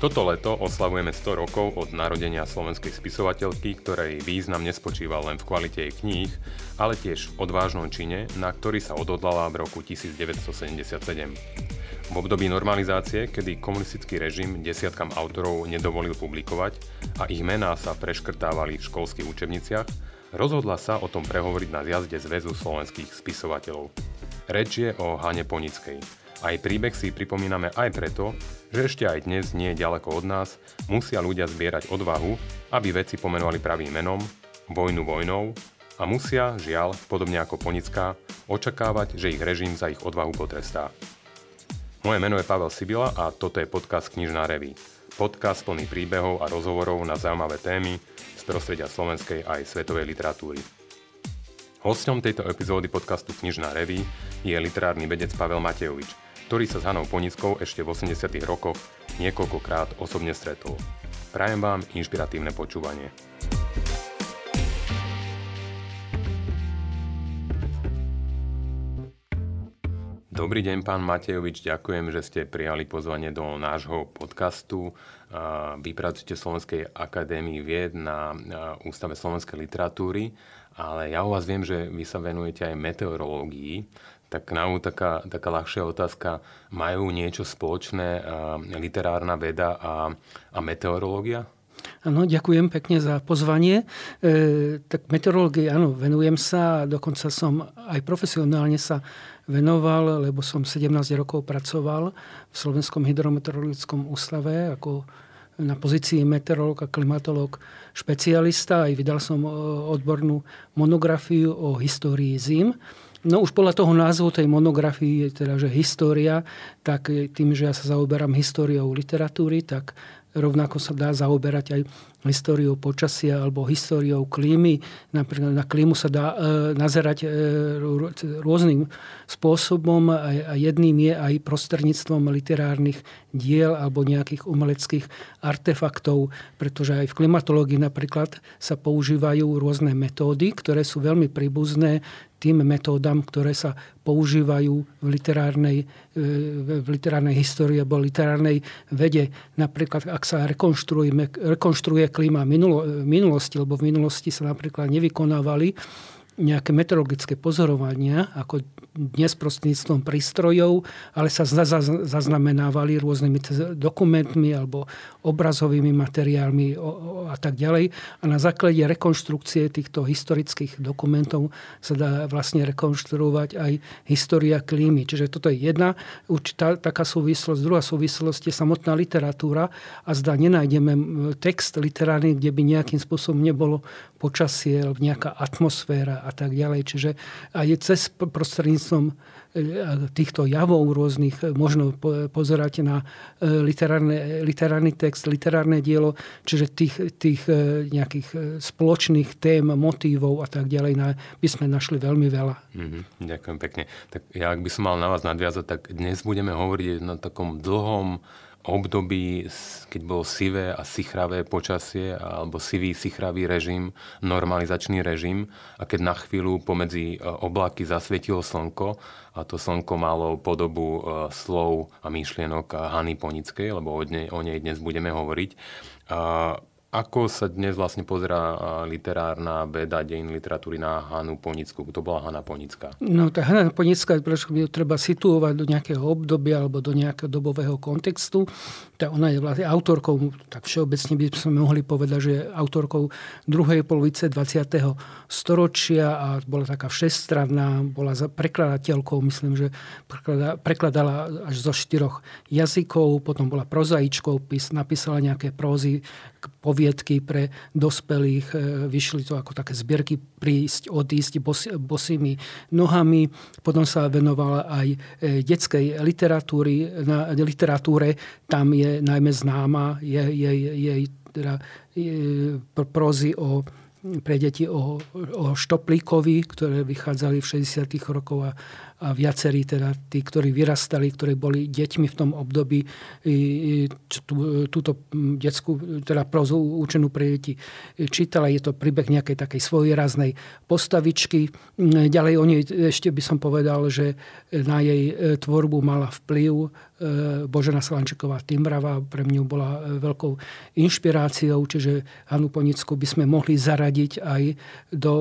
Toto leto oslavujeme 100 rokov od narodenia slovenskej spisovateľky, ktorej význam nespočíval len v kvalite jej kníh, ale tiež v odvážnom čine, na ktorý sa odhodlala v roku 1977. V období normalizácie, kedy komunistický režim desiatkam autorov nedovolil publikovať a ich mená sa preškrtávali v školských učebniciach, rozhodla sa o tom prehovoriť na zjazde Zväzu slovenských spisovateľov. Reč je o Hane Ponickej, aj príbeh si pripomíname aj preto, že ešte aj dnes nie je ďaleko od nás, musia ľudia zbierať odvahu, aby veci pomenovali pravým menom, vojnu vojnou a musia, žiaľ, podobne ako Ponická, očakávať, že ich režim za ich odvahu potrestá. Moje meno je Pavel Sibila a toto je podcast Knižná reví. Podcast plný príbehov a rozhovorov na zaujímavé témy z prostredia slovenskej aj svetovej literatúry. Hosťom tejto epizódy podcastu Knižná reví je literárny vedec Pavel Matejovič – ktorý sa s Hanou Ponickou ešte v 80 rokoch niekoľkokrát osobne stretol. Prajem vám inšpiratívne počúvanie. Dobrý deň, pán Matejovič, ďakujem, že ste prijali pozvanie do nášho podcastu. Vy pracujete Slovenskej akadémii vied na Ústave slovenskej literatúry, ale ja u vás viem, že vy sa venujete aj meteorológii. Tak na taká, taká ľahšia otázka. Majú niečo spoločné literárna veda a, a meteorológia? Áno, ďakujem pekne za pozvanie. E, tak meteorológii, áno, venujem sa, dokonca som aj profesionálne sa venoval, lebo som 17 rokov pracoval v Slovenskom hydrometeorologickom ústave ako na pozícii meteorológ a klimatológ špecialista. Aj vydal som e, odbornú monografiu o histórii zim. No už podľa toho názvu tej monografii, teda že história, tak tým, že ja sa zaoberám históriou literatúry, tak rovnako sa dá zaoberať aj históriou počasia alebo históriou klímy. Napríklad na klímu sa dá e, nazerať e, rôznym spôsobom a, a jedným je aj prostredníctvom literárnych diel alebo nejakých umeleckých artefaktov, pretože aj v klimatológii napríklad sa používajú rôzne metódy, ktoré sú veľmi príbuzné tým metódam, ktoré sa používajú v literárnej, e, v literárnej histórii alebo literárnej vede. Napríklad, ak sa rekonštruuje, klíma minulosti, lebo v minulosti sa napríklad nevykonávali nejaké meteorologické pozorovania, ako dnes prostredníctvom prístrojov, ale sa zaznamenávali rôznymi dokumentmi alebo obrazovými materiálmi a tak ďalej. A na základe rekonštrukcie týchto historických dokumentov sa dá vlastne rekonštruovať aj história klímy. Čiže toto je jedna určitá taká súvislosť. Druhá súvislosť je samotná literatúra a zdá nenájdeme text literárny, kde by nejakým spôsobom nebolo počasie, nejaká atmosféra a tak ďalej. Čiže aj cez prostredníctvom týchto javov rôznych e, možno pozerať na e, literárne, literárny text, literárne dielo, čiže tých, tých nejakých spoločných tém, motívov a tak ďalej by sme našli veľmi veľa. Mm-hmm, ďakujem pekne. Tak ja, ak by som mal na vás nadviazať, tak dnes budeme hovoriť na takom dlhom období, keď bolo sivé a sichravé počasie, alebo sivý, sichravý režim, normalizačný režim, a keď na chvíľu pomedzi e, oblaky zasvietilo slnko, a to slnko malo podobu e, slov a myšlienok Hany Ponickej, lebo o nej, o nej dnes budeme hovoriť. Ako sa dnes vlastne pozerá literárna veda, dejin literatúry na Hanu Ponickú? To bola Hana Ponická. No tá Hana Ponická, prečo ju treba situovať do nejakého obdobia alebo do nejakého dobového kontextu. Tá ona je vlastne autorkou, tak všeobecne by sme mohli povedať, že je autorkou druhej polovice 20. storočia a bola taká všestranná, bola prekladateľkou, myslím, že prekladala až zo štyroch jazykov, potom bola prozaičkou, napísala nejaké prózy, poviedky pre dospelých. E, vyšli to ako také zbierky prísť, odísť bos, bosými nohami. Potom sa venovala aj e, detskej literatúry, na literatúre. Tam je najmä známa jej, jej, jej teda, prozy o pre deti o, o Štoplíkovi, ktoré vychádzali v 60. rokoch a, a viacerí teda tí, ktorí vyrastali, ktorí boli deťmi v tom období, tú, túto detskú, teda prozu učenú pre deti čítala. Je to príbeh nejakej takej svojraznej postavičky. Ďalej o nej ešte by som povedal, že na jej tvorbu mala vplyv E, Božena Slančiková Timbrava pre mňu bola e, veľkou inšpiráciou, čiže Hanu Ponickú by sme mohli zaradiť aj do,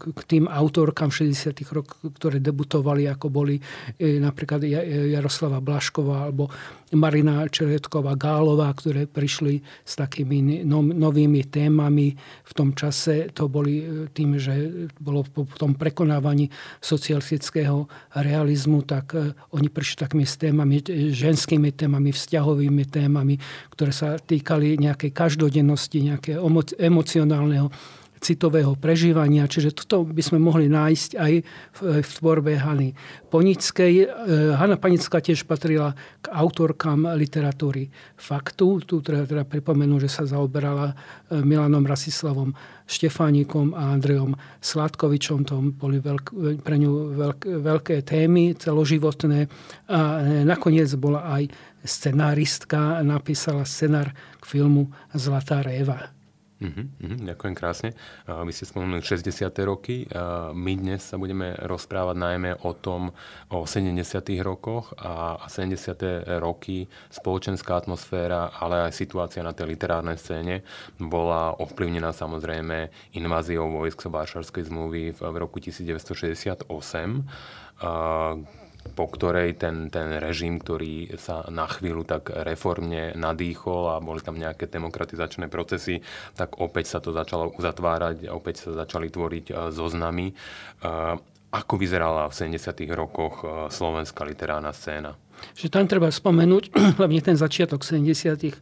k tým autorkám 60 rokoch, ktoré debutovali, ako boli napríklad Jaroslava Blašková alebo Marina Čeretková Gálová, ktoré prišli s takými no, novými témami. V tom čase to boli tým, že bolo po tom prekonávaní socialistického realizmu, tak oni prišli takými s témami ženskými témami, vzťahovými témami, ktoré sa týkali nejakej každodennosti, nejakého emocionálneho citového prežívania. Čiže toto by sme mohli nájsť aj v, v tvorbe Hany Ponickej. E, Hanna Panická tiež patrila k autorkám literatúry faktu. Tu treba, teda pripomenú, že sa zaoberala e, Milanom Rasislavom Štefánikom a Andrejom Sladkovičom. To boli veľk, pre ňu veľk, veľké témy celoživotné. A nakoniec bola aj scenáristka, napísala scenár k filmu Zlatá réva. Uh-huh, uh-huh, ďakujem krásne. Uh, vy ste spomenuli 60. roky. Uh, my dnes sa budeme rozprávať najmä o tom, o 70. rokoch a 70. roky spoločenská atmosféra, ale aj situácia na tej literárnej scéne bola ovplyvnená samozrejme inváziou vojsk Varšavskej zmluvy v, v roku 1968. Uh, po ktorej ten, ten režim, ktorý sa na chvíľu tak reformne nadýchol a boli tam nejaké demokratizačné procesy, tak opäť sa to začalo uzatvárať, opäť sa začali tvoriť e, zoznamy. E, ako vyzerala v 70. rokoch e, slovenská literárna scéna? Že tam treba spomenúť hlavne ten začiatok 70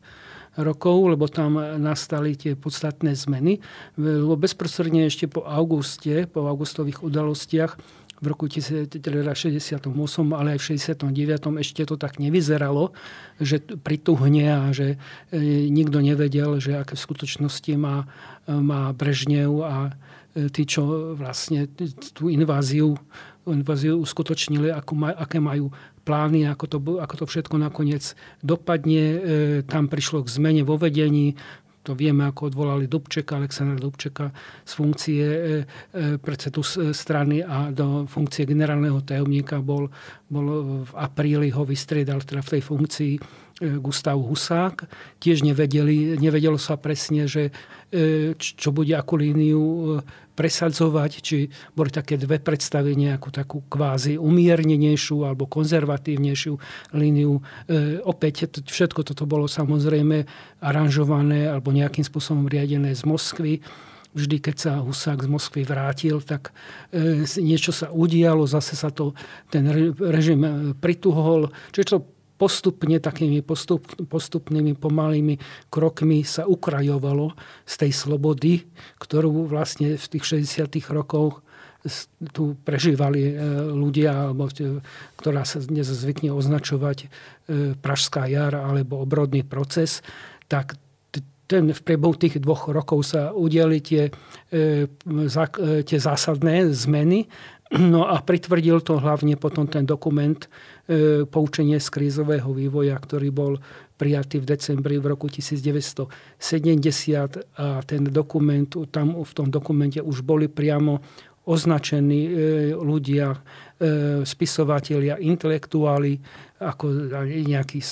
rokov, lebo tam nastali tie podstatné zmeny. Lebo bezprostredne ešte po auguste, po augustových udalostiach v roku 1968, ale aj v 69. ešte to tak nevyzeralo, že prituhne a že e, nikto nevedel, že aké v skutočnosti má, má Brežnev a e, tí, čo vlastne tú inváziu, inváziu uskutočnili, ako aké majú plány, ako to, ako to všetko nakoniec dopadne. E, tam prišlo k zmene vo vedení, to vieme, ako odvolali Dubčeka, Aleksandra Dubčeka z funkcie e, e, predsedu strany a do funkcie generálneho tajomníka bol, bol v apríli ho vystriedal teda v tej funkcii Gustav Husák. Tiež nevedeli, nevedelo sa presne, že čo bude akú líniu presadzovať, či boli také dve predstavy, nejakú takú kvázi umiernenejšiu alebo konzervatívnejšiu líniu. E, opäť všetko toto bolo samozrejme aranžované alebo nejakým spôsobom riadené z Moskvy vždy, keď sa Husák z Moskvy vrátil, tak e, niečo sa udialo, zase sa to, ten režim e, prituhol. Čiže to postupne takými postup, postupnými pomalými krokmi sa ukrajovalo z tej slobody, ktorú vlastne v tých 60. rokoch tu prežívali e, ľudia, alebo, ktorá sa dnes zvykne označovať e, Pražská jar alebo obrodný proces, tak ten v priebehu tých dvoch rokov sa udiali tie, e, tie zásadné zmeny. No a pritvrdil to hlavne potom ten dokument E, poučenie z krízového vývoja, ktorý bol prijatý v decembri v roku 1970 a ten dokument, tam v tom dokumente už boli priamo označení e, ľudia, e, spisovatelia, intelektuáli, ako nejakí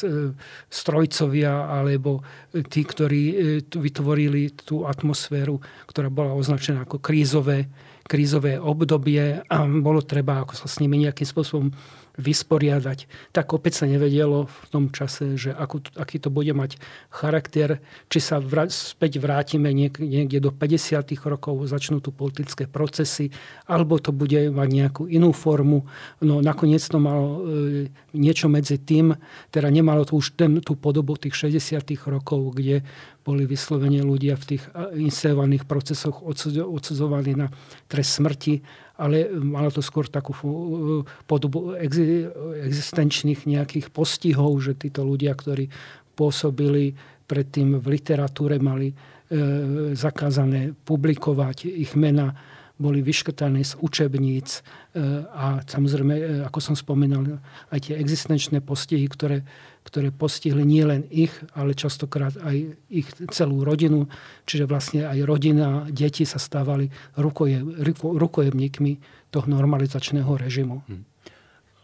strojcovia, alebo tí, ktorí vytvorili tú atmosféru, ktorá bola označená ako krízové, krízové obdobie a bolo treba ako sa s nimi nejakým spôsobom vysporiadať. Tak opäť sa nevedelo v tom čase, že akú, aký to bude mať charakter, či sa vrát, späť vrátime niek, niekde do 50. rokov, začnú tu politické procesy, alebo to bude mať nejakú inú formu. No nakoniec to malo e, niečo medzi tým, teda nemalo to už ten, tú podobu tých 60. rokov, kde boli vyslovene ľudia v tých inscenovaných procesoch odsudzovaní na trest smrti ale malo to skôr takú podobu existenčných nejakých postihov, že títo ľudia, ktorí pôsobili predtým v literatúre, mali zakázané publikovať ich mena boli vyškrtané z učebníc a samozrejme, ako som spomínal, aj tie existenčné postihy, ktoré, ktoré postihli nielen ich, ale častokrát aj ich celú rodinu. Čiže vlastne aj rodina, deti sa stávali rukoje, rukojemníkmi toho normalizačného režimu. Hmm.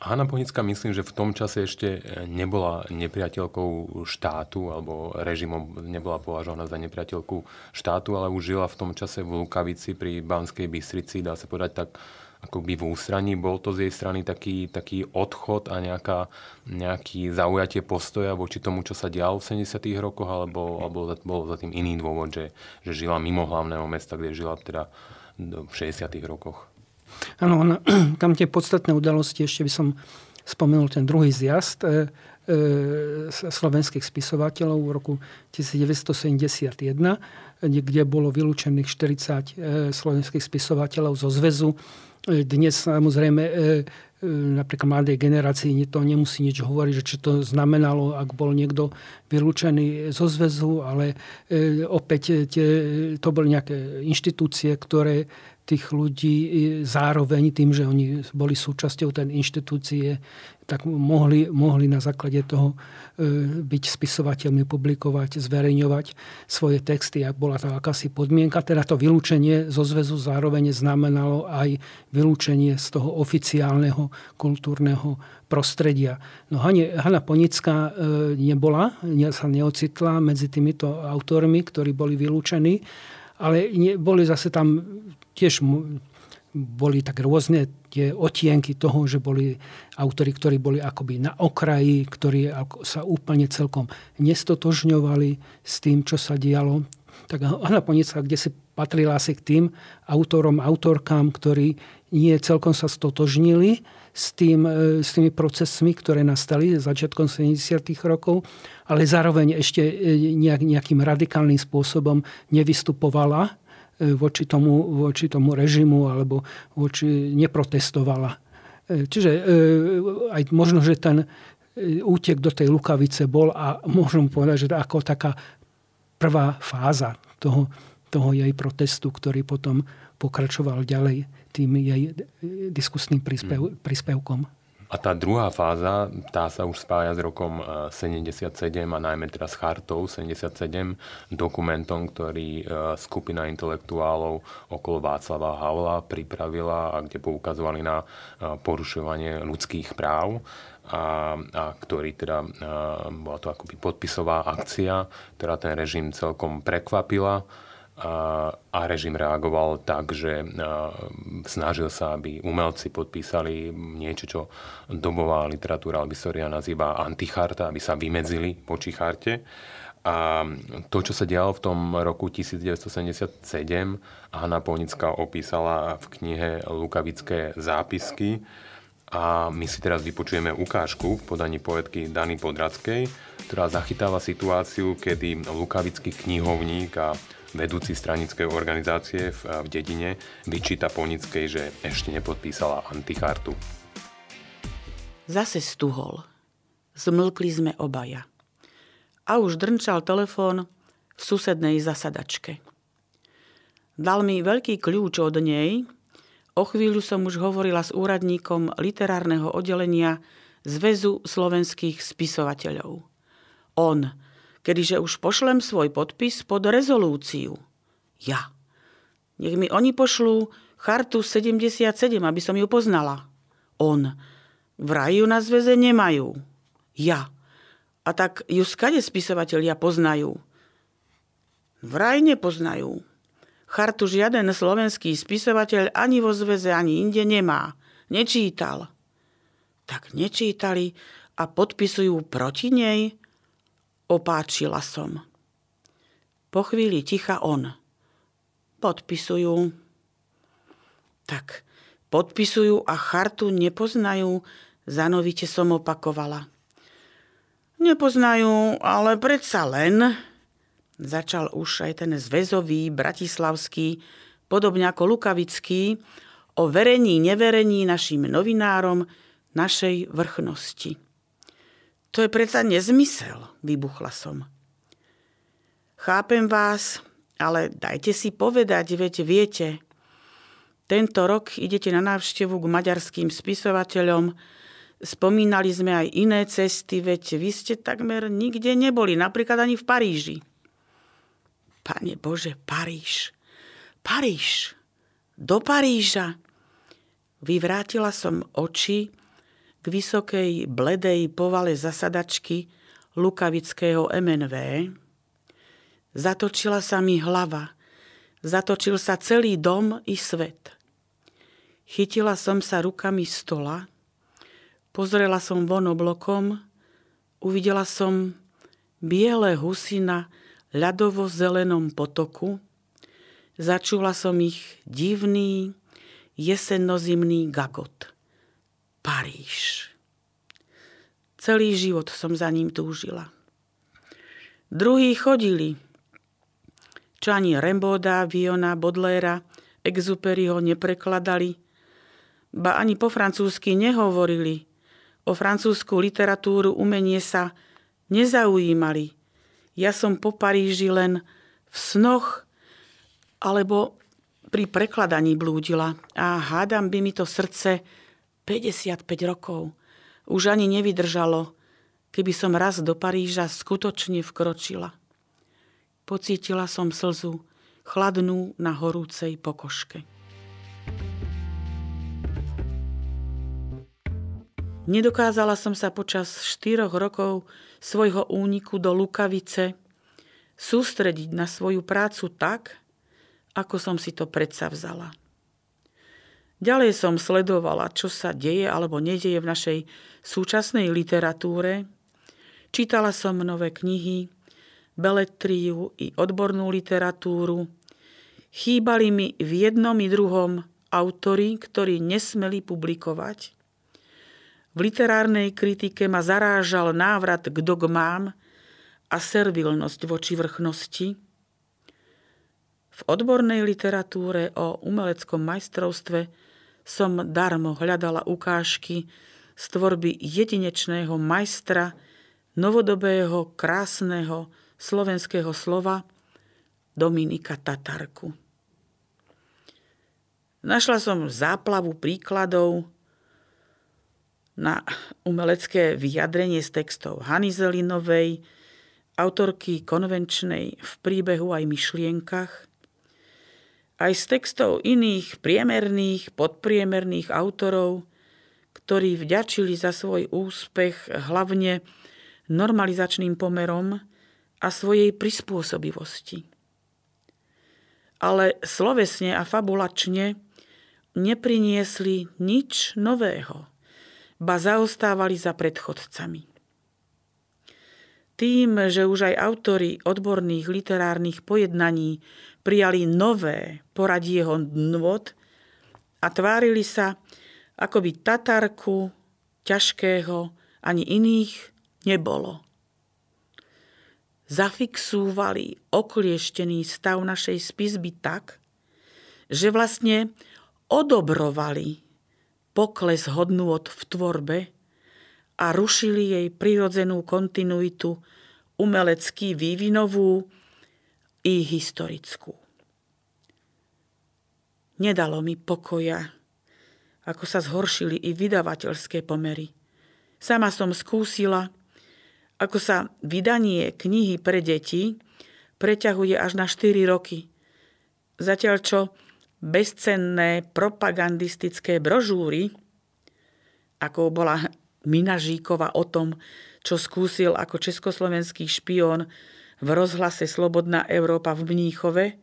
Hanna Ponická myslím, že v tom čase ešte nebola nepriateľkou štátu alebo režimom nebola považovaná za nepriateľku štátu, ale už žila v tom čase v Lukavici pri Banskej Bystrici, dá sa povedať tak akoby v ústraní. Bol to z jej strany taký, taký odchod a nejaká, nejaký zaujatie postoja voči tomu, čo sa dialo v 70. rokoch, alebo, alebo bol za tým iný dôvod, že, že žila mimo hlavného mesta, kde žila teda v 60. rokoch. Áno, tam tie podstatné udalosti, ešte by som spomenul ten druhý zjazd e, e, slovenských spisovateľov v roku 1971, kde bolo vylúčených 40 e, slovenských spisovateľov zo zväzu. Dnes samozrejme e, napríklad mladej generácii to nemusí nič hovoriť, že čo to znamenalo, ak bol niekto vylúčený zo zväzu, ale opäť tie, to boli nejaké inštitúcie, ktoré tých ľudí zároveň tým, že oni boli súčasťou tej inštitúcie, tak mohli, mohli na základe toho e, byť spisovateľmi, publikovať, zverejňovať svoje texty. Ak bola to akási podmienka, teda to vylúčenie zo zväzu zároveň znamenalo aj vylúčenie z toho oficiálneho kultúrneho prostredia. No Hanna Ponická e, nebola, sa neocitla medzi týmito autormi, ktorí boli vylúčení, ale boli zase tam tiež boli tak rôzne tie otienky toho, že boli autori, ktorí boli akoby na okraji, ktorí sa úplne celkom nestotožňovali s tým, čo sa dialo. Tak Anna Ponická, kde si patrila asi k tým autorom, autorkám, ktorí nie celkom sa stotožnili s, tým, e, s tými procesmi, ktoré nastali začiatkom 70. rokov, ale zároveň ešte e, nejak, nejakým radikálnym spôsobom nevystupovala voči tomu, voči tomu režimu alebo voči, neprotestovala. E, čiže e, aj možno, že ten útek do tej Lukavice bol a môžem povedať, že ako taká prvá fáza toho, toho jej protestu, ktorý potom pokračoval ďalej tým jej diskusným príspev, príspevkom. A tá druhá fáza, tá sa už spája s rokom 77 e, a najmä teraz chartou 77, dokumentom, ktorý e, skupina intelektuálov okolo Václava Havla pripravila a kde poukazovali na e, porušovanie ľudských práv. A, a ktorý teda, bola to akoby podpisová akcia, ktorá ten režim celkom prekvapila a režim reagoval tak, že snažil sa, aby umelci podpísali niečo, čo dobová literatúra Albistória nazýva anticharta, aby sa vymedzili voči charte. A to, čo sa dialo v tom roku 1977, Hanna Polnická opísala v knihe Lukavické zápisky. A my si teraz vypočujeme ukážku v podaní poetky Dany Podradskej, ktorá zachytáva situáciu, kedy Lukavický knihovník a vedúci stranickej organizácie v, v dedine, vyčíta Ponickej, že ešte nepodpísala antichartu. Zase stuhol. Zmlkli sme obaja. A už drnčal telefón v susednej zasadačke. Dal mi veľký kľúč od nej. O chvíľu som už hovorila s úradníkom literárneho oddelenia Zväzu slovenských spisovateľov. On kedyže už pošlem svoj podpis pod rezolúciu. Ja. Nech mi oni pošlú chartu 77, aby som ju poznala. On. Vraj ju na zväze nemajú. Ja. A tak ju skade spisovatelia poznajú. Vraj nepoznajú. Chartu žiaden slovenský spisovateľ ani vo zväze, ani inde nemá. Nečítal. Tak nečítali a podpisujú proti nej? Opáčila som. Po chvíli ticha on. Podpisujú. Tak, podpisujú a chartu nepoznajú, zanovite som opakovala. Nepoznajú, ale predsa len, začal už aj ten zväzový, bratislavský, podobne ako Lukavický, o verení, neverení našim novinárom našej vrchnosti. To je predsa nezmysel, vybuchla som. Chápem vás, ale dajte si povedať, veď viete, Tento rok idete na návštevu k maďarským spisovateľom. Spomínali sme aj iné cesty, veď vy ste takmer nikde neboli, napríklad ani v Paríži. Pane Bože, Paríž. Paríž. Do Paríža. Vyvrátila som oči k vysokej, bledej povale zasadačky Lukavického MNV. Zatočila sa mi hlava. Zatočil sa celý dom i svet. Chytila som sa rukami stola, pozrela som von oblokom, uvidela som biele husy na ľadovo-zelenom potoku, začula som ich divný, jesennozimný gagot. Paríž. Celý život som za ním túžila. Druhí chodili, čo ani Remboda, Viona, Bodlera, Exuperyho neprekladali, ba ani po francúzsky nehovorili. O francúzsku literatúru, umenie sa nezaujímali. Ja som po Paríži len v snoch alebo pri prekladaní blúdila a hádam by mi to srdce 55 rokov. Už ani nevydržalo, keby som raz do Paríža skutočne vkročila. Pocítila som slzu, chladnú na horúcej pokoške. Nedokázala som sa počas štyroch rokov svojho úniku do Lukavice sústrediť na svoju prácu tak, ako som si to predsa vzala. Ďalej som sledovala, čo sa deje alebo nedieje v našej súčasnej literatúre. Čítala som nové knihy, beletriu i odbornú literatúru. Chýbali mi v jednom i druhom autory, ktorí nesmeli publikovať. V literárnej kritike ma zarážal návrat k dogmám a servilnosť voči vrchnosti – v odbornej literatúre o umeleckom majstrovstve som darmo hľadala ukážky z tvorby jedinečného majstra novodobého, krásneho slovenského slova Dominika Tatarku. Našla som záplavu príkladov na umelecké vyjadrenie z textov Hany Zelinovej, autorky konvenčnej v príbehu aj myšlienkach – aj z textov iných priemerných, podpriemerných autorov, ktorí vďačili za svoj úspech hlavne normalizačným pomerom a svojej prispôsobivosti. Ale slovesne a fabulačne nepriniesli nič nového, ba zaostávali za predchodcami. Tým, že už aj autory odborných literárnych pojednaní prijali nové poradí jeho nôd a tvárili sa, ako by Tatarku ťažkého ani iných nebolo. Zafixúvali oklieštený stav našej spisby tak, že vlastne odobrovali pokles hodnôt v tvorbe a rušili jej prirodzenú kontinuitu umelecký vývinovú i historickú. Nedalo mi pokoja, ako sa zhoršili i vydavateľské pomery. Sama som skúsila, ako sa vydanie knihy pre deti preťahuje až na 4 roky. Zatiaľ čo bezcenné propagandistické brožúry, ako bola Mina Žíkova o tom, čo skúsil ako československý špión v rozhlase Slobodná Európa v Mníchove,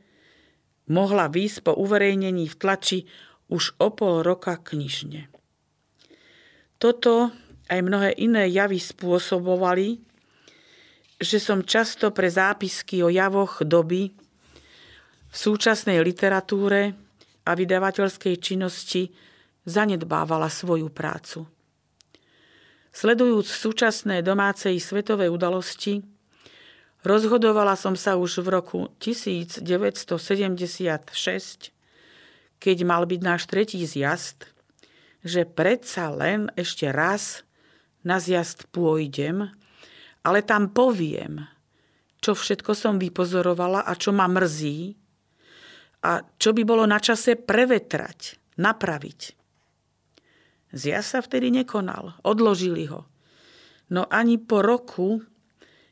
mohla výsť po uverejnení v tlači už o pol roka knižne. Toto aj mnohé iné javy spôsobovali, že som často pre zápisky o javoch doby v súčasnej literatúre a vydavateľskej činnosti zanedbávala svoju prácu. Sledujúc súčasné domácej svetovej udalosti, Rozhodovala som sa už v roku 1976, keď mal byť náš tretí zjazd, že predsa len ešte raz na zjazd pôjdem, ale tam poviem, čo všetko som vypozorovala a čo ma mrzí a čo by bolo na čase prevetrať. napraviť. Zjazd sa vtedy nekonal, odložili ho. No ani po roku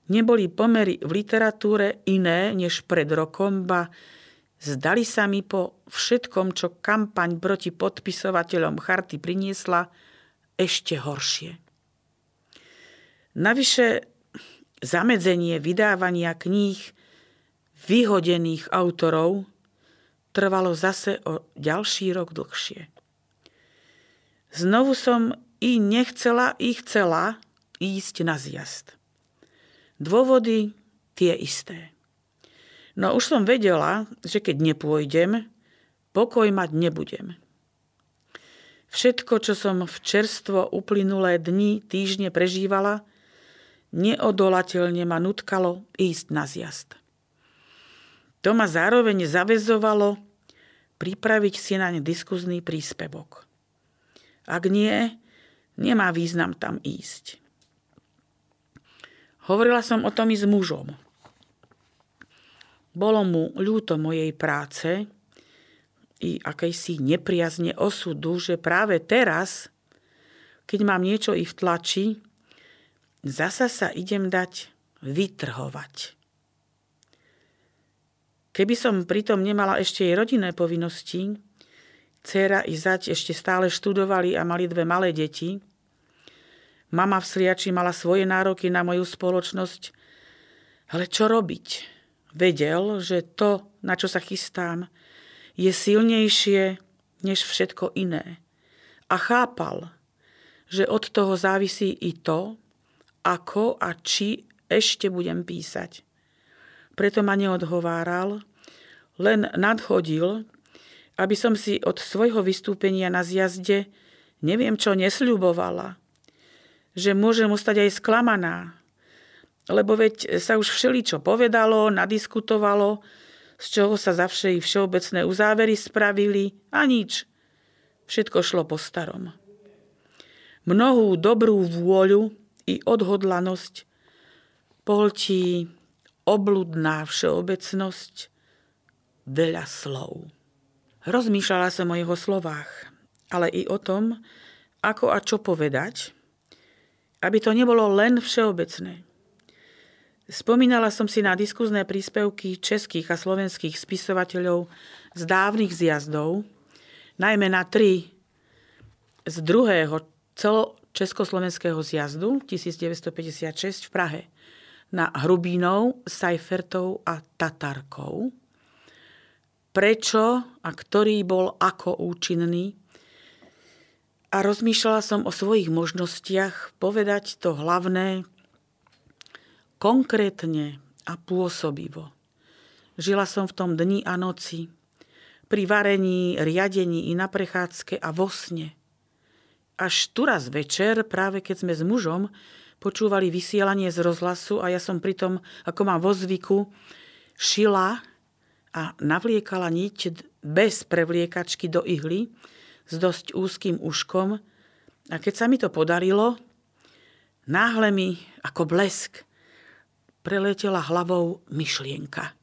neboli pomery v literatúre iné než pred rokom, ba zdali sa mi po všetkom, čo kampaň proti podpisovateľom charty priniesla, ešte horšie. Navyše zamedzenie vydávania kníh vyhodených autorov trvalo zase o ďalší rok dlhšie. Znovu som i nechcela, i chcela ísť na zjazd. Dôvody tie isté. No už som vedela, že keď nepôjdem, pokoj mať nebudem. Všetko, čo som v čerstvo uplynulé dni, týždne prežívala, neodolateľne ma nutkalo ísť na zjazd. To ma zároveň zavezovalo pripraviť si naň diskuzný príspevok. Ak nie, nemá význam tam ísť. Hovorila som o tom i s mužom. Bolo mu ľúto mojej práce i akejsi nepriazne osudu, že práve teraz, keď mám niečo i v tlači, zasa sa idem dať vytrhovať. Keby som pritom nemala ešte jej rodinné povinnosti, Cera i zať ešte stále študovali a mali dve malé deti. Mama v Sliači mala svoje nároky na moju spoločnosť. Ale čo robiť? Vedel, že to, na čo sa chystám, je silnejšie než všetko iné. A chápal, že od toho závisí i to, ako a či ešte budem písať. Preto ma neodhováral, len nadhodil, aby som si od svojho vystúpenia na zjazde neviem čo nesľubovala. Že môžem ostať aj sklamaná. Lebo veď sa už všeličo povedalo, nadiskutovalo, z čoho sa zavše i všeobecné uzávery spravili a nič. Všetko šlo po starom. Mnohú dobrú vôľu i odhodlanosť poltí obludná všeobecnosť veľa slov. Rozmýšľala som o jeho slovách, ale i o tom, ako a čo povedať, aby to nebolo len všeobecné. Spomínala som si na diskuzné príspevky českých a slovenských spisovateľov z dávnych zjazdov, najmä na tri z druhého celočeskoslovenského zjazdu 1956 v Prahe na Hrubínov, Seifertov a Tatarkov – prečo a ktorý bol ako účinný. A rozmýšľala som o svojich možnostiach povedať to hlavné konkrétne a pôsobivo. Žila som v tom dni a noci, pri varení, riadení i na prechádzke a vo sne. Až tu raz večer, práve keď sme s mužom počúvali vysielanie z rozhlasu a ja som pritom, ako mám vo zvyku, šila a navliekala niť bez prevliekačky do ihly s dosť úzkým uškom a keď sa mi to podarilo, náhle mi ako blesk preletela hlavou myšlienka.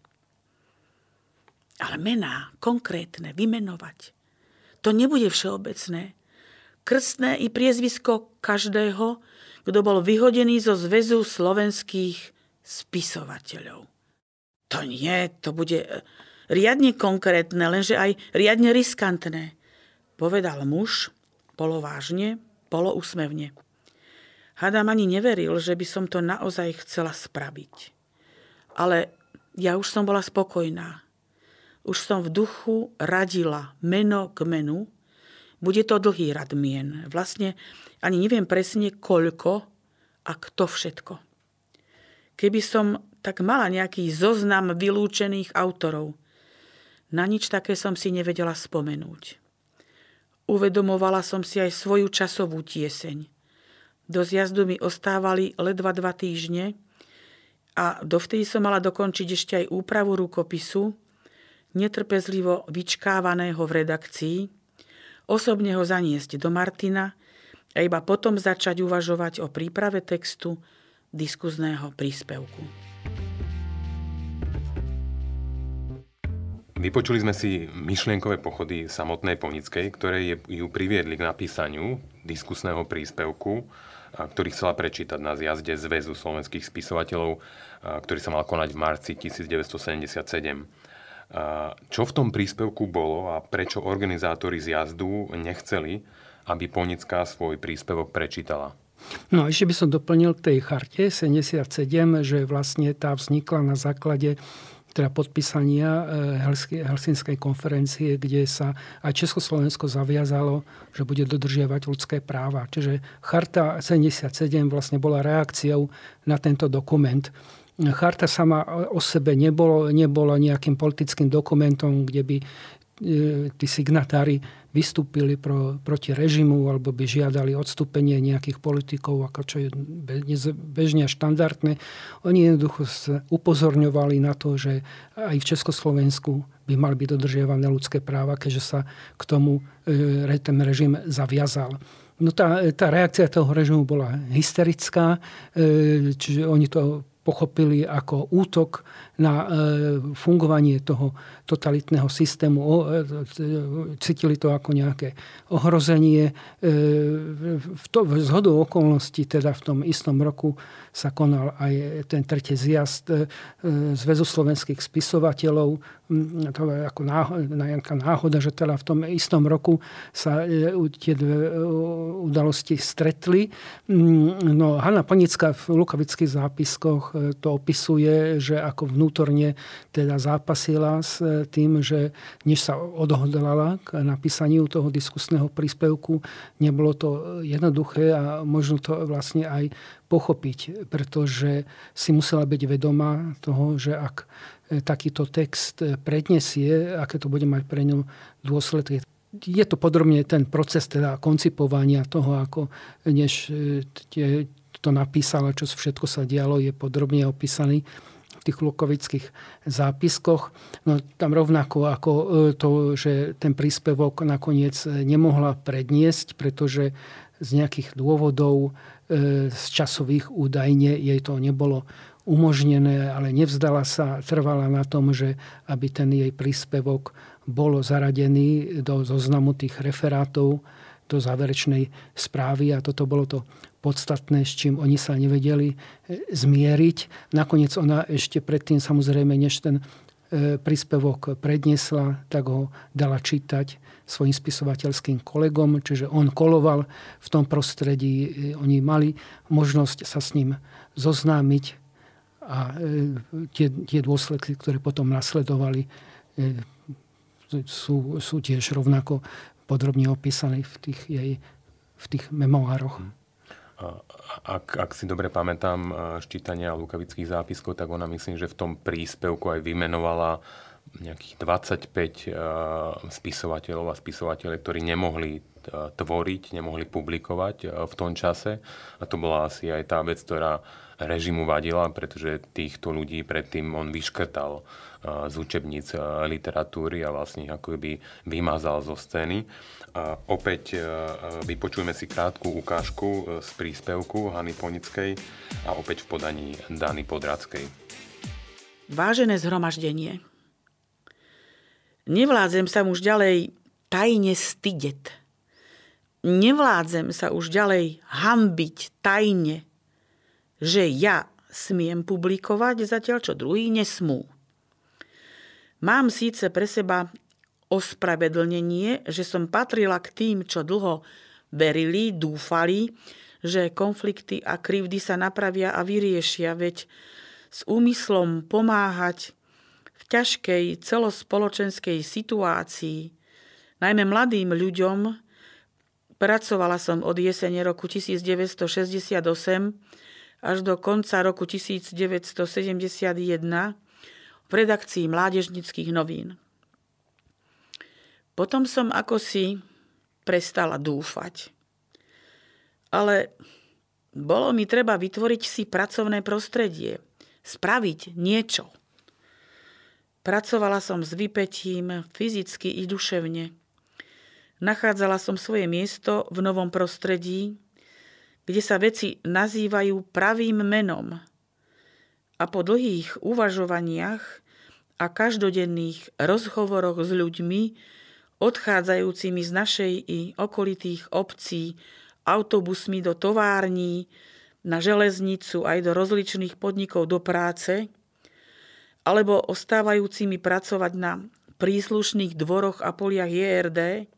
Ale mená, konkrétne, vymenovať. To nebude všeobecné. Krstné i priezvisko každého, kto bol vyhodený zo zväzu slovenských spisovateľov. To nie, to bude riadne konkrétne, lenže aj riadne riskantné, povedal muž, polovážne, polousmevne. Hadam ani neveril, že by som to naozaj chcela spraviť. Ale ja už som bola spokojná. Už som v duchu radila meno k menu. Bude to dlhý rad mien. Vlastne ani neviem presne koľko a kto všetko. Keby som tak mala nejaký zoznam vylúčených autorov – na nič také som si nevedela spomenúť. Uvedomovala som si aj svoju časovú tieseň. Do zjazdu mi ostávali ledva dva týždne a dovtedy som mala dokončiť ešte aj úpravu rukopisu, netrpezlivo vyčkávaného v redakcii, osobne ho zaniesť do Martina a iba potom začať uvažovať o príprave textu diskuzného príspevku. Vypočuli sme si myšlienkové pochody samotnej Ponickej, ktoré ju priviedli k napísaniu diskusného príspevku, ktorý chcela prečítať na zjazde Zväzu slovenských spisovateľov, ktorý sa mal konať v marci 1977. Čo v tom príspevku bolo a prečo organizátori zjazdu nechceli, aby Ponická svoj príspevok prečítala? No ešte by som doplnil k tej charte 77, že vlastne tá vznikla na základe teda podpísania eh, Helsinskej konferencie, kde sa aj Československo zaviazalo, že bude dodržiavať ľudské práva. Čiže Charta 77 vlastne bola reakciou na tento dokument. Charta sama o sebe nebolo, nebola nejakým politickým dokumentom, kde by E, tí signatári vystúpili pro, proti režimu alebo by žiadali odstúpenie nejakých politikov, ako čo je bežne štandardné. Oni jednoducho upozorňovali na to, že aj v Československu by mali byť dodržiavané ľudské práva, keďže sa k tomu e, ten režim zaviazal. No tá, tá reakcia toho režimu bola hysterická, e, čiže oni to pochopili ako útok na e, fungovanie toho totalitného systému. E, cítili to ako nejaké ohrozenie. E, v zhodu okolností, teda v tom istom roku sa konal aj ten tretí zjazd Zväzu slovenských spisovateľov. To je ako náhoda, náhoda, že teda v tom istom roku sa tie dve udalosti stretli. No, Hanna Panická v Lukavických zápiskoch to opisuje, že ako vnú vnútorne teda zápasila s e, tým, že než sa odhodlala k napísaniu toho diskusného príspevku, nebolo to jednoduché a možno to vlastne aj pochopiť, pretože si musela byť vedomá toho, že ak e, takýto text predniesie, aké to bude mať pre ňu dôsledky. Je to podrobne ten proces teda koncipovania toho, ako než e, to napísala, čo všetko sa dialo, je podrobne opísaný tých lukovických zápiskoch. No, tam rovnako ako e, to, že ten príspevok nakoniec e, nemohla predniesť, pretože z nejakých dôvodov e, z časových údajne jej to nebolo umožnené, ale nevzdala sa, trvala na tom, že aby ten jej príspevok bol zaradený do zoznamu tých referátov do záverečnej správy a toto bolo to podstatné, s čím oni sa nevedeli e, zmieriť. Nakoniec ona ešte predtým, samozrejme, než ten e, príspevok predniesla, tak ho dala čítať svojim spisovateľským kolegom, čiže on koloval v tom prostredí, e, oni mali možnosť sa s ním zoznámiť a tie, tie dôsledky, ktoré potom nasledovali, sú, sú tiež rovnako podrobne opísané v tých jej v tých memoároch. Ak, ak si dobre pamätám ščítania lukavických zápiskov, tak ona myslím, že v tom príspevku aj vymenovala nejakých 25 spisovateľov a spisovateľov, ktorí nemohli tvoriť, nemohli publikovať v tom čase. A to bola asi aj tá vec, ktorá režimu vadila, pretože týchto ľudí predtým on vyškrtal z učebníc literatúry a vlastne ako by vymazal zo scény. A opäť e, vypočujeme si krátku ukážku z príspevku Hany Ponickej a opäť v podaní Dany Podradskej. Vážené zhromaždenie, nevládzem sa už ďalej tajne stydeť. Nevládzem sa už ďalej hambiť tajne, že ja smiem publikovať, zatiaľ čo druhý nesmú. Mám síce pre seba ospravedlnenie, že som patrila k tým, čo dlho verili, dúfali, že konflikty a krivdy sa napravia a vyriešia, veď s úmyslom pomáhať v ťažkej celospoločenskej situácii, najmä mladým ľuďom, pracovala som od jesene roku 1968 až do konca roku 1971 v redakcii mládežnických novín. Potom som ako si prestala dúfať. Ale bolo mi treba vytvoriť si pracovné prostredie, spraviť niečo. Pracovala som s vypetím fyzicky i duševne. Nachádzala som svoje miesto v novom prostredí, kde sa veci nazývajú pravým menom. A po dlhých uvažovaniach a každodenných rozhovoroch s ľuďmi, odchádzajúcimi z našej i okolitých obcí autobusmi do tovární, na železnicu aj do rozličných podnikov do práce, alebo ostávajúcimi pracovať na príslušných dvoroch a poliach JRD,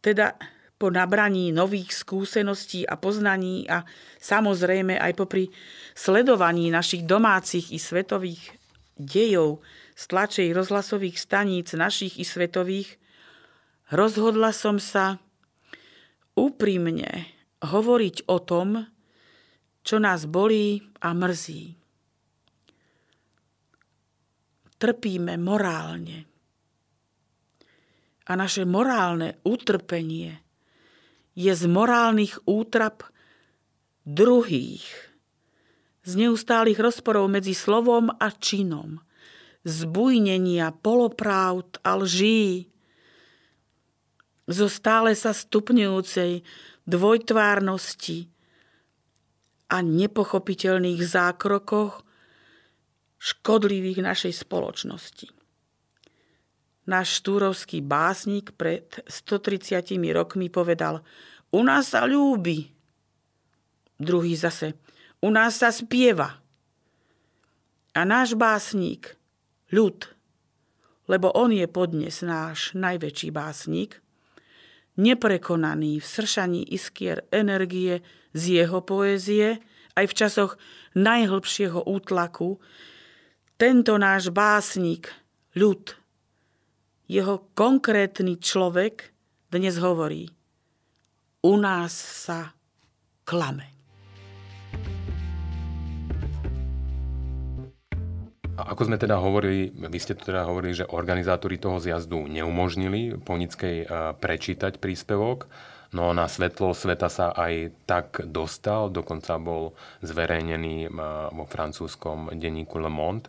teda po nabraní nových skúseností a poznaní a samozrejme aj popri sledovaní našich domácich i svetových dejov z tlačej rozhlasových staníc našich i svetových, rozhodla som sa úprimne hovoriť o tom, čo nás bolí a mrzí. Trpíme morálne. A naše morálne utrpenie je z morálnych útrap druhých, z neustálých rozporov medzi slovom a činom, zbujnenia, polopravd a lží, zo stále sa stupňujúcej dvojtvárnosti a nepochopiteľných zákrokoch škodlivých našej spoločnosti. Náš štúrovský básnik pred 130 rokmi povedal U nás sa ľúbi. Druhý zase U nás sa spieva. A náš básnik, ľud, lebo on je podnes náš najväčší básnik, neprekonaný v sršaní iskier energie z jeho poézie, aj v časoch najhlbšieho útlaku, tento náš básnik, ľud, jeho konkrétny človek dnes hovorí, u nás sa klame. A ako sme teda hovorili, vy ste to teda hovorili, že organizátori toho zjazdu neumožnili Ponickej prečítať príspevok, no na svetlo sveta sa aj tak dostal, dokonca bol zverejnený vo francúzskom denníku Le Monde.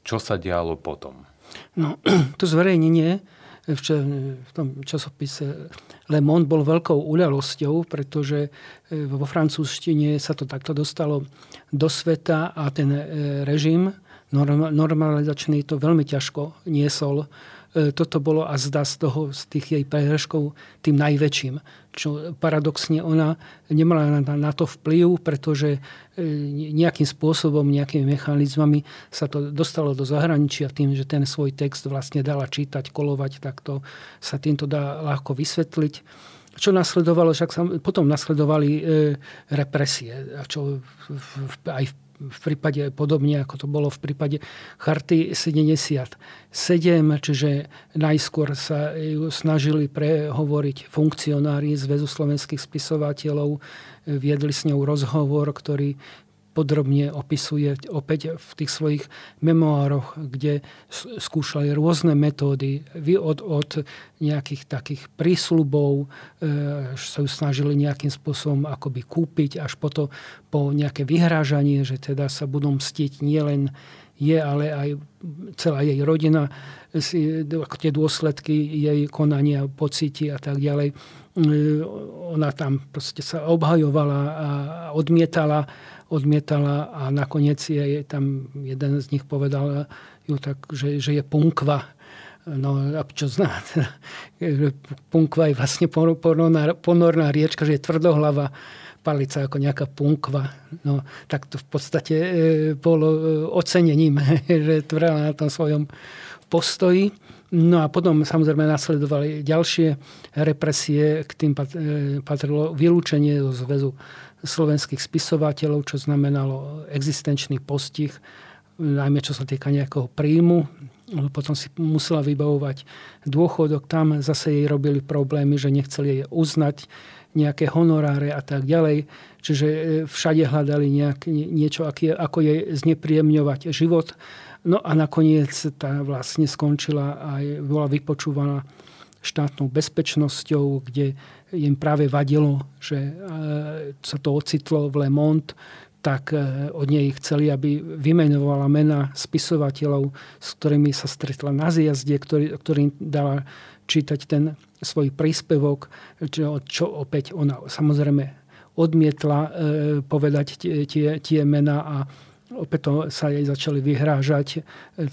Čo sa dialo potom? No, to zverejnenie v, v tom časopise Le Monde bol veľkou udalosťou, pretože e, vo francúzštine sa to takto dostalo do sveta a ten e, režim normalizačný to veľmi ťažko niesol. E, toto bolo a zdá z toho, z tých jej prehreškov tým najväčším. Čo paradoxne ona nemala na, to vplyv, pretože e, nejakým spôsobom, nejakými mechanizmami sa to dostalo do zahraničia tým, že ten svoj text vlastne dala čítať, kolovať, tak to sa týmto dá ľahko vysvetliť. Čo nasledovalo, však sa, potom nasledovali e, represie, čo aj v v prípade podobne, ako to bolo v prípade Charty 77, čiže najskôr sa ju snažili prehovoriť funkcionári Zväzu slovenských spisovateľov, viedli s ňou rozhovor, ktorý podrobne opisuje opäť v tých svojich memoároch, kde skúšali rôzne metódy, od, od nejakých takých prísľubov, e, sa ju snažili nejakým spôsobom akoby kúpiť, až po to po nejaké vyhrážanie, že teda sa budú mstiť nielen je, ale aj celá jej rodina, tie dôsledky jej konania, pocity a tak ďalej. E, ona tam proste sa obhajovala a odmietala odmietala a nakoniec je tam jeden z nich povedal ju tak, že, že je punkva. No a čo zná? punkva je vlastne ponorná, ponorná riečka, že je tvrdohlava palica ako nejaká punkva. No, tak to v podstate e, bolo e, ocenením, že tvrdala na tom svojom postoji. No a potom samozrejme nasledovali ďalšie represie, k tým e, patrilo vylúčenie zo zväzu slovenských spisovateľov, čo znamenalo existenčný postih, najmä čo sa týka nejakého príjmu. Potom si musela vybavovať dôchodok. Tam zase jej robili problémy, že nechceli jej uznať nejaké honoráre a tak ďalej. Čiže e, všade hľadali nejak, niečo, ako jej znepríjemňovať život. No a nakoniec tá vlastne skončila aj bola vypočúvaná štátnou bezpečnosťou, kde im práve vadilo, že e, sa to ocitlo v Le Monde, tak e, od nej chceli, aby vymenovala mena spisovateľov, s ktorými sa stretla na zjazde, ktorý, ktorým dala čítať ten svoj príspevok, čo, čo opäť ona samozrejme odmietla e, povedať tie, tie, tie mená a opäť sa jej začali vyhrážať.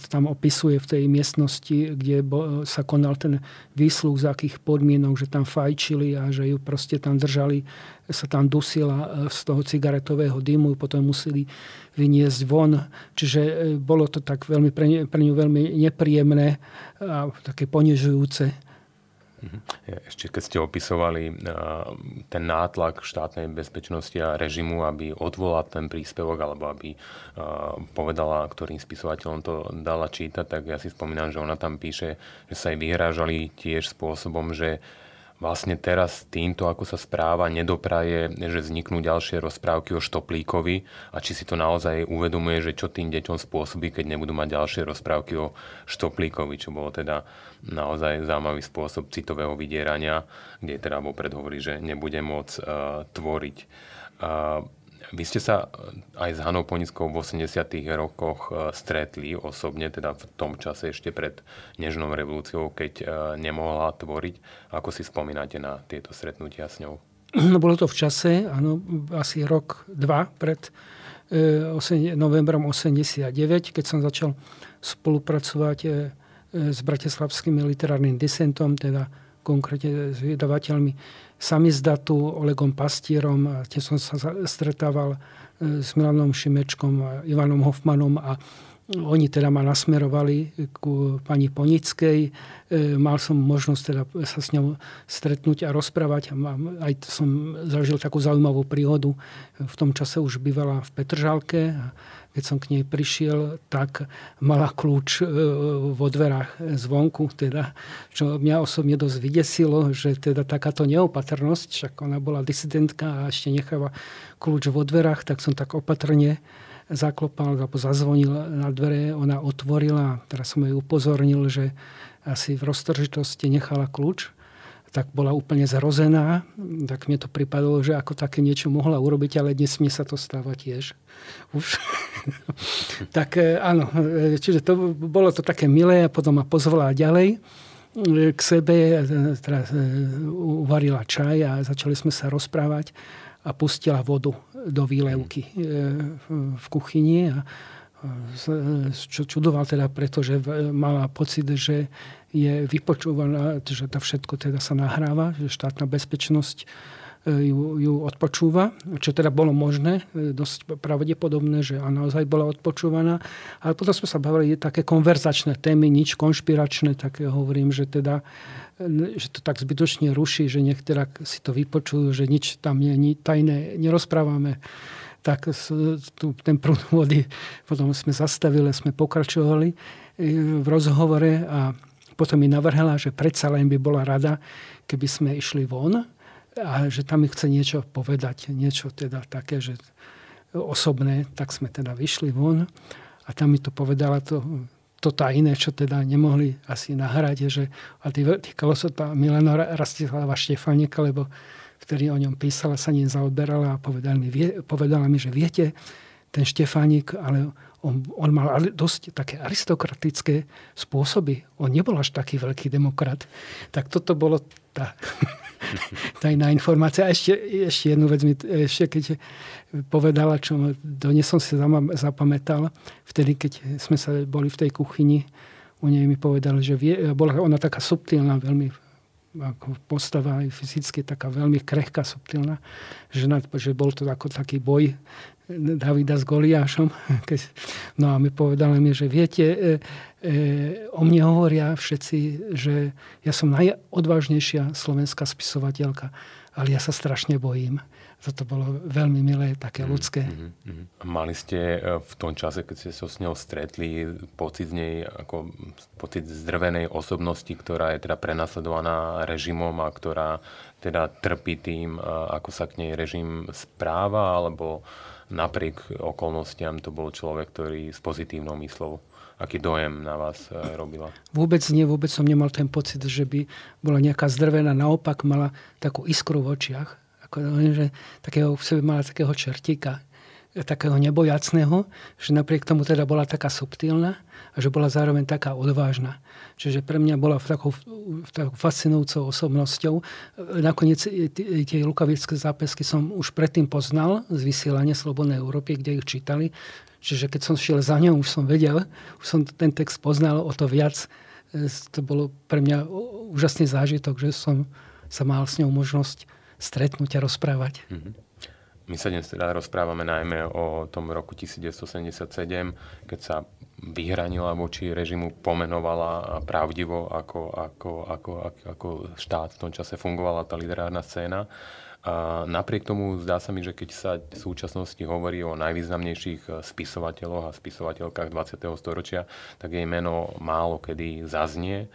Tam opisuje v tej miestnosti, kde sa konal ten výsluh, z akých podmienok, že tam fajčili a že ju proste tam držali, sa tam dusila z toho cigaretového dymu, potom museli vyniesť von. Čiže bolo to tak veľmi pre, pre ňu veľmi nepríjemné a také ponižujúce. Mhm. Ešte keď ste opisovali eh, ten nátlak štátnej bezpečnosti a režimu, aby odvolal ten príspevok alebo aby eh, povedala, ktorým spisovateľom to dala čítať, tak ja si spomínam, že ona tam píše, že sa jej vyhrážali tiež spôsobom, že vlastne teraz týmto, ako sa správa, nedopraje, že vzniknú ďalšie rozprávky o Štoplíkovi a či si to naozaj uvedomuje, že čo tým deťom spôsobí, keď nebudú mať ďalšie rozprávky o Štoplíkovi, čo bolo teda naozaj zaujímavý spôsob citového vydierania, kde teda vopred hovorí, že nebude môcť uh, tvoriť. Uh, vy ste sa eh, aj s Hanou Ponickou v 80. rokoch eh, stretli osobne, teda v tom čase ešte pred Nežnou revolúciou, keď eh, nemohla tvoriť. Ako si spomínate na tieto stretnutia s ňou? No bolo to v čase, áno, asi rok, dva pred novembrom 89, keď som začal spolupracovať s Bratislavským literárnym disentom, teda konkrétne s vydavateľmi samizdatu Olegom Pastierom. Tiež som sa stretával e, s Milanom Šimečkom Ivanom Hofmanom a oni teda ma nasmerovali ku pani Ponickej. E, mal som možnosť teda sa s ňou stretnúť a rozprávať. Aj som zažil takú zaujímavú príhodu. V tom čase už bývala v Petržalke. Keď som k nej prišiel, tak mala kľúč e, vo dverách zvonku, teda, čo mňa osobne dosť vydesilo, že teda takáto neopatrnosť, však ona bola disidentka a ešte necháva kľúč vo dverách, tak som tak opatrne zaklopal alebo zazvonil na dvere, ona otvorila, teraz som jej upozornil, že asi v roztržitosti nechala kľúč tak bola úplne zrozená. Tak mi to pripadalo, že ako také niečo mohla urobiť, ale dnes mi sa to stáva tiež. Už. tak e, áno, e, čiže to, bolo to také milé a potom ma pozvala ďalej e, k sebe, teda uvarila čaj a začali sme sa rozprávať a pustila vodu do výlevky v kuchyni a čo čudoval teda, pretože mala pocit, že je vypočúvaná, že to všetko teda sa nahráva, že štátna bezpečnosť e, ju, ju odpočúva, čo teda bolo možné, e, dosť pravdepodobné, že naozaj bola odpočúvaná. Ale potom sme sa bavili také konverzačné témy, nič konšpiračné, tak hovorím, že teda e, že to tak zbytočne ruší, že niektorá si to vypočujú, že nič tam nie, tajné nerozprávame tak ten prúd vody potom sme zastavili, sme pokračovali e, v rozhovore a potom mi navrhla, že predsa len by bola rada, keby sme išli von a že tam mi chce niečo povedať, niečo teda také, že osobné, tak sme teda vyšli von a tam mi to povedala to, to tajné, čo teda nemohli asi nahrať, že a týkalo sa to Milena Rastislava Štefanika, lebo ktorý o ňom písala, sa ním zaoberala a povedala mi, vie, povedala mi, že viete, ten Štefánik, ale on, on mal dosť také aristokratické spôsoby. On nebol až taký veľký demokrat. Tak toto bolo tá tajná informácia. A ešte, ešte jednu vec mi, ešte keď povedala, čo dnes som si zapamätal, vtedy, keď sme sa boli v tej kuchyni, u nej mi povedal, že vie, bola ona taká subtilná, veľmi ako postava aj fyzicky taká veľmi krehká, subtilná, že, že bol to ako taký boj Davida s Goliášom. No a mi povedali mi, že viete, e, e, o mne hovoria všetci, že ja som najodvážnejšia slovenská spisovateľka, ale ja sa strašne bojím toto bolo veľmi milé, také mm, ľudské. Mm-hmm. Mali ste e, v tom čase, keď ste sa s ňou stretli, pocit z nej, ako pocit zdrvenej osobnosti, ktorá je teda prenasledovaná režimom a ktorá teda trpí tým, ako sa k nej režim správa, alebo napriek okolnostiam to bol človek, ktorý s pozitívnou myslou aký dojem na vás e, robila? Vôbec nie, vôbec som nemal ten pocit, že by bola nejaká zdrvená. Naopak mala takú iskru v očiach ako, že takého, v sebe mala takého čertíka, takého nebojacného, že napriek tomu teda bola taká subtilná a že bola zároveň taká odvážna. Čiže pre mňa bola takou, takou fascinujúcou osobnosťou. Nakoniec tie lukavické zápesky som už predtým poznal z vysielania Slobodnej Európy, kde ich čítali. Čiže keď som šiel za ňou, už som vedel, už som ten text poznal o to viac. E, to bolo pre mňa úžasný zážitok, že som sa mal s ňou možnosť stretnúť a rozprávať. Mm-hmm. My sa dnes teda rozprávame najmä o tom roku 1977, keď sa vyhranila voči režimu, pomenovala pravdivo, ako, ako, ako, ako, ako štát v tom čase fungovala tá literárna scéna. A napriek tomu zdá sa mi, že keď sa v súčasnosti hovorí o najvýznamnejších spisovateľoch a spisovateľkách 20. storočia, tak jej meno málo kedy zaznie.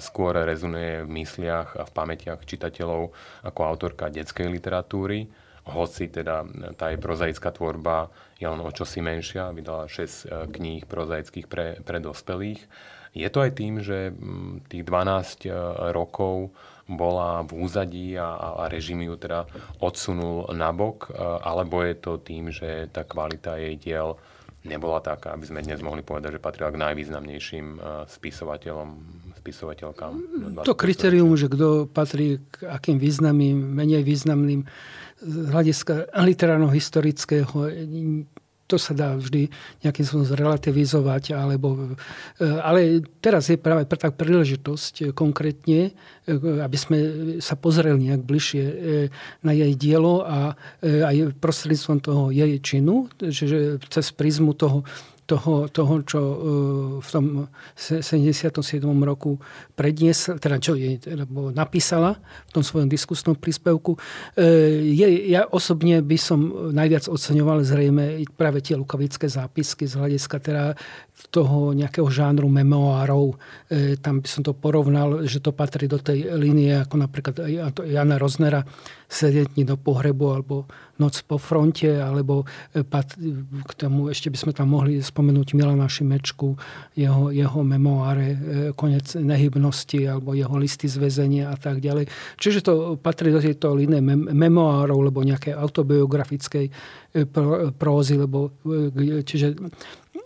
Skôr rezonuje v mysliach a v pamätiach čitateľov ako autorka detskej literatúry hoci teda tá jej prozaická tvorba je len o čosi menšia, vydala 6 e, kníh prozaických pre, pre dospelých. Je to aj tým, že tých 12 e, rokov bola v úzadí a, a režim ju teda odsunul nabok, e, alebo je to tým, že tá kvalita jej diel nebola taká, aby sme dnes mohli povedať, že patrila k najvýznamnejším spisovateľom, spisovateľkám. To kritérium, že kto patrí k akým významným, menej významným z hľadiska literárno-historického to sa dá vždy nejakým spôsobom zrelativizovať, alebo, e, ale teraz je práve tak príležitosť konkrétne, e, aby sme sa pozreli nejak bližšie e, na jej dielo a aj prostredníctvom toho jej činu, že cez prízmu toho toho, toho čo e, v tom 77. roku predniesla, teda čo jej teda napísala v tom svojom diskusnom príspevku. E, je, ja osobne by som najviac oceňoval zrejme práve tie lukavické zápisky z hľadiska teda toho nejakého žánru memoárov. E, tam by som to porovnal, že to patrí do tej línie ako napríklad Jana Roznera Sedetní do pohrebu alebo Noc po fronte, alebo e, k tomu ešte by sme tam mohli spomenúť Milana Šimečku, jeho, jeho memoáre e, Konec nehybnosti alebo jeho listy z väzenia a tak ďalej. Čiže to patrí do tejto línie memoárov alebo nejaké autobiografickej e, prózy, lebo čiže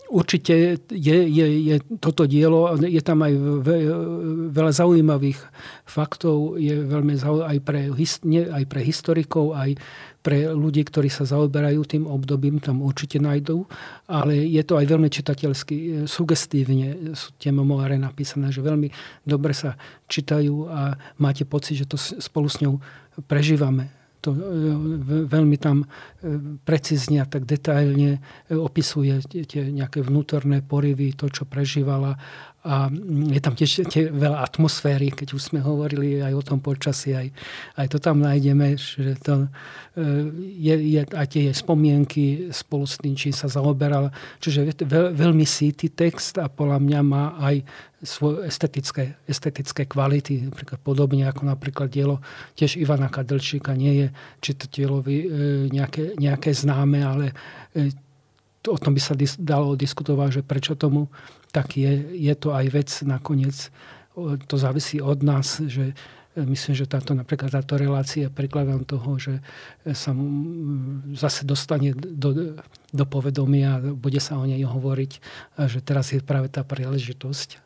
Určite je, je, je toto dielo, je tam aj veľa zaujímavých faktov, je veľmi zaujímavé aj pre, aj pre historikov, aj pre ľudí, ktorí sa zaoberajú tým obdobím, tam určite nájdú, ale je to aj veľmi čitateľsky, e, sugestívne sú tie memoáre napísané, že veľmi dobre sa čitajú a máte pocit, že to spolu s ňou prežívame to e, veľmi tam e, precízne a tak detailne e, opisuje tie nejaké vnútorné porivy, to, čo prežívala a je tam tiež tie veľa atmosféry, keď už sme hovorili aj o tom počasí, aj, aj to tam nájdeme, že to je, je aj tie spomienky spolu s tým, čím sa zaoberal. Čiže veľ, veľmi síty text a podľa mňa má aj svoje estetické, estetické kvality, napríklad podobne ako napríklad dielo tiež Ivana Kadlčíka nie je čitateľovi e, nejaké, nejaké známe, ale e, o tom by sa dalo diskutovať, že prečo tomu tak je. Je to aj vec nakoniec, to závisí od nás, že e, myslím, že táto, napríklad táto relácia prikladám toho, že sa zase dostane do, do povedomia, bude sa o nej hovoriť, že teraz je práve tá príležitosť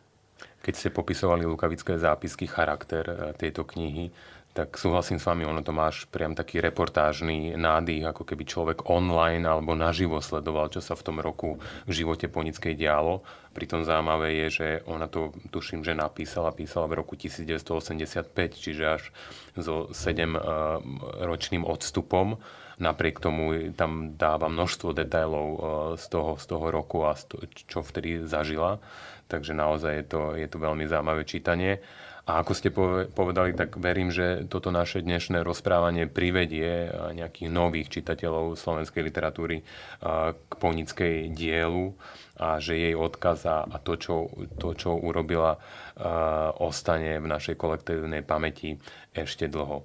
keď ste popisovali lukavické zápisky, charakter e, tejto knihy, tak súhlasím s vami, ono to máš priam taký reportážny nádych, ako keby človek online alebo naživo sledoval, čo sa v tom roku v živote Ponickej dialo. Pritom zaujímavé je, že ona to, tuším, že napísala, písala v roku 1985, čiže až so 7-ročným e, odstupom. Napriek tomu tam dáva množstvo detailov e, z toho, z toho roku a čo vtedy zažila. Takže naozaj je to, je to veľmi zaujímavé čítanie. A ako ste povedali, tak verím, že toto naše dnešné rozprávanie privedie nejakých nových čitateľov slovenskej literatúry k ponickej dielu a že jej odkaz a to, čo, to, čo urobila, ostane v našej kolektívnej pamäti ešte dlho.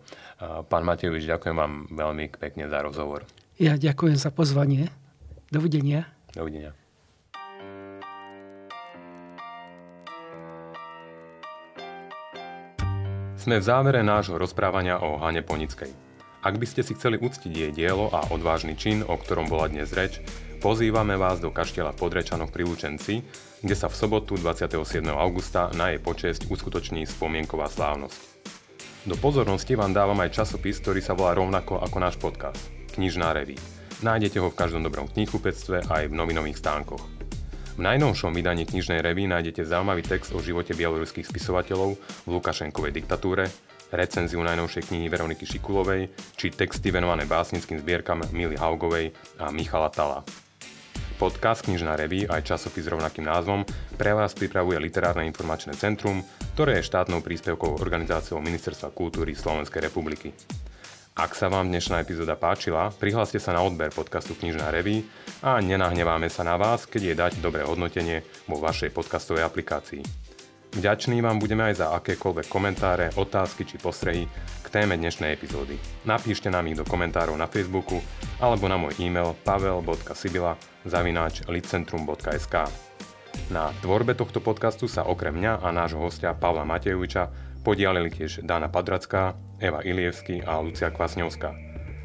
Pán Matejovič, ďakujem vám veľmi pekne za rozhovor. Ja ďakujem za pozvanie. Dovidenia. Dovidenia. Sme v závere nášho rozprávania o Hane Ponickej. Ak by ste si chceli uctiť jej dielo a odvážny čin, o ktorom bola dnes reč, pozývame vás do kaštieľa Podrečanok pri Lučenci, kde sa v sobotu 27. augusta na jej počesť uskutoční spomienková slávnosť. Do pozornosti vám dávam aj časopis, ktorý sa volá rovnako ako náš podcast – Knižná reví. Nájdete ho v každom dobrom knihkupectve aj v novinových stánkoch. V najnovšom vydaní knižnej revy nájdete zaujímavý text o živote bieloruských spisovateľov v Lukašenkovej diktatúre, recenziu najnovšej knihy Veroniky Šikulovej či texty venované básnickým zbierkam Mily Haugovej a Michala Tala. Podcast Knižná reví aj časopis s rovnakým názvom pre vás pripravuje Literárne informačné centrum, ktoré je štátnou príspevkou organizáciou Ministerstva kultúry Slovenskej republiky. Ak sa vám dnešná epizóda páčila, prihláste sa na odber podcastu Knižná reví a nenahneváme sa na vás, keď je dať dobré hodnotenie vo vašej podcastovej aplikácii. Vďační vám budeme aj za akékoľvek komentáre, otázky či postrehy k téme dnešnej epizódy. Napíšte nám ich do komentárov na Facebooku alebo na môj e-mail pavel.sibila zavináč licentrum.sk Na tvorbe tohto podcastu sa okrem mňa a nášho hostia Pavla Matejoviča podialili tiež Dana Padracká, Eva Ilievsky a Lucia Kvasňovská.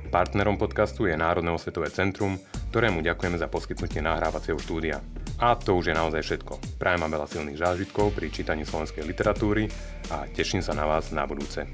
Partnerom podcastu je Národné osvetové centrum, ktorému ďakujeme za poskytnutie nahrávacieho štúdia. A to už je naozaj všetko. Prajem vám veľa silných zážitkov pri čítaní slovenskej literatúry a teším sa na vás na budúce.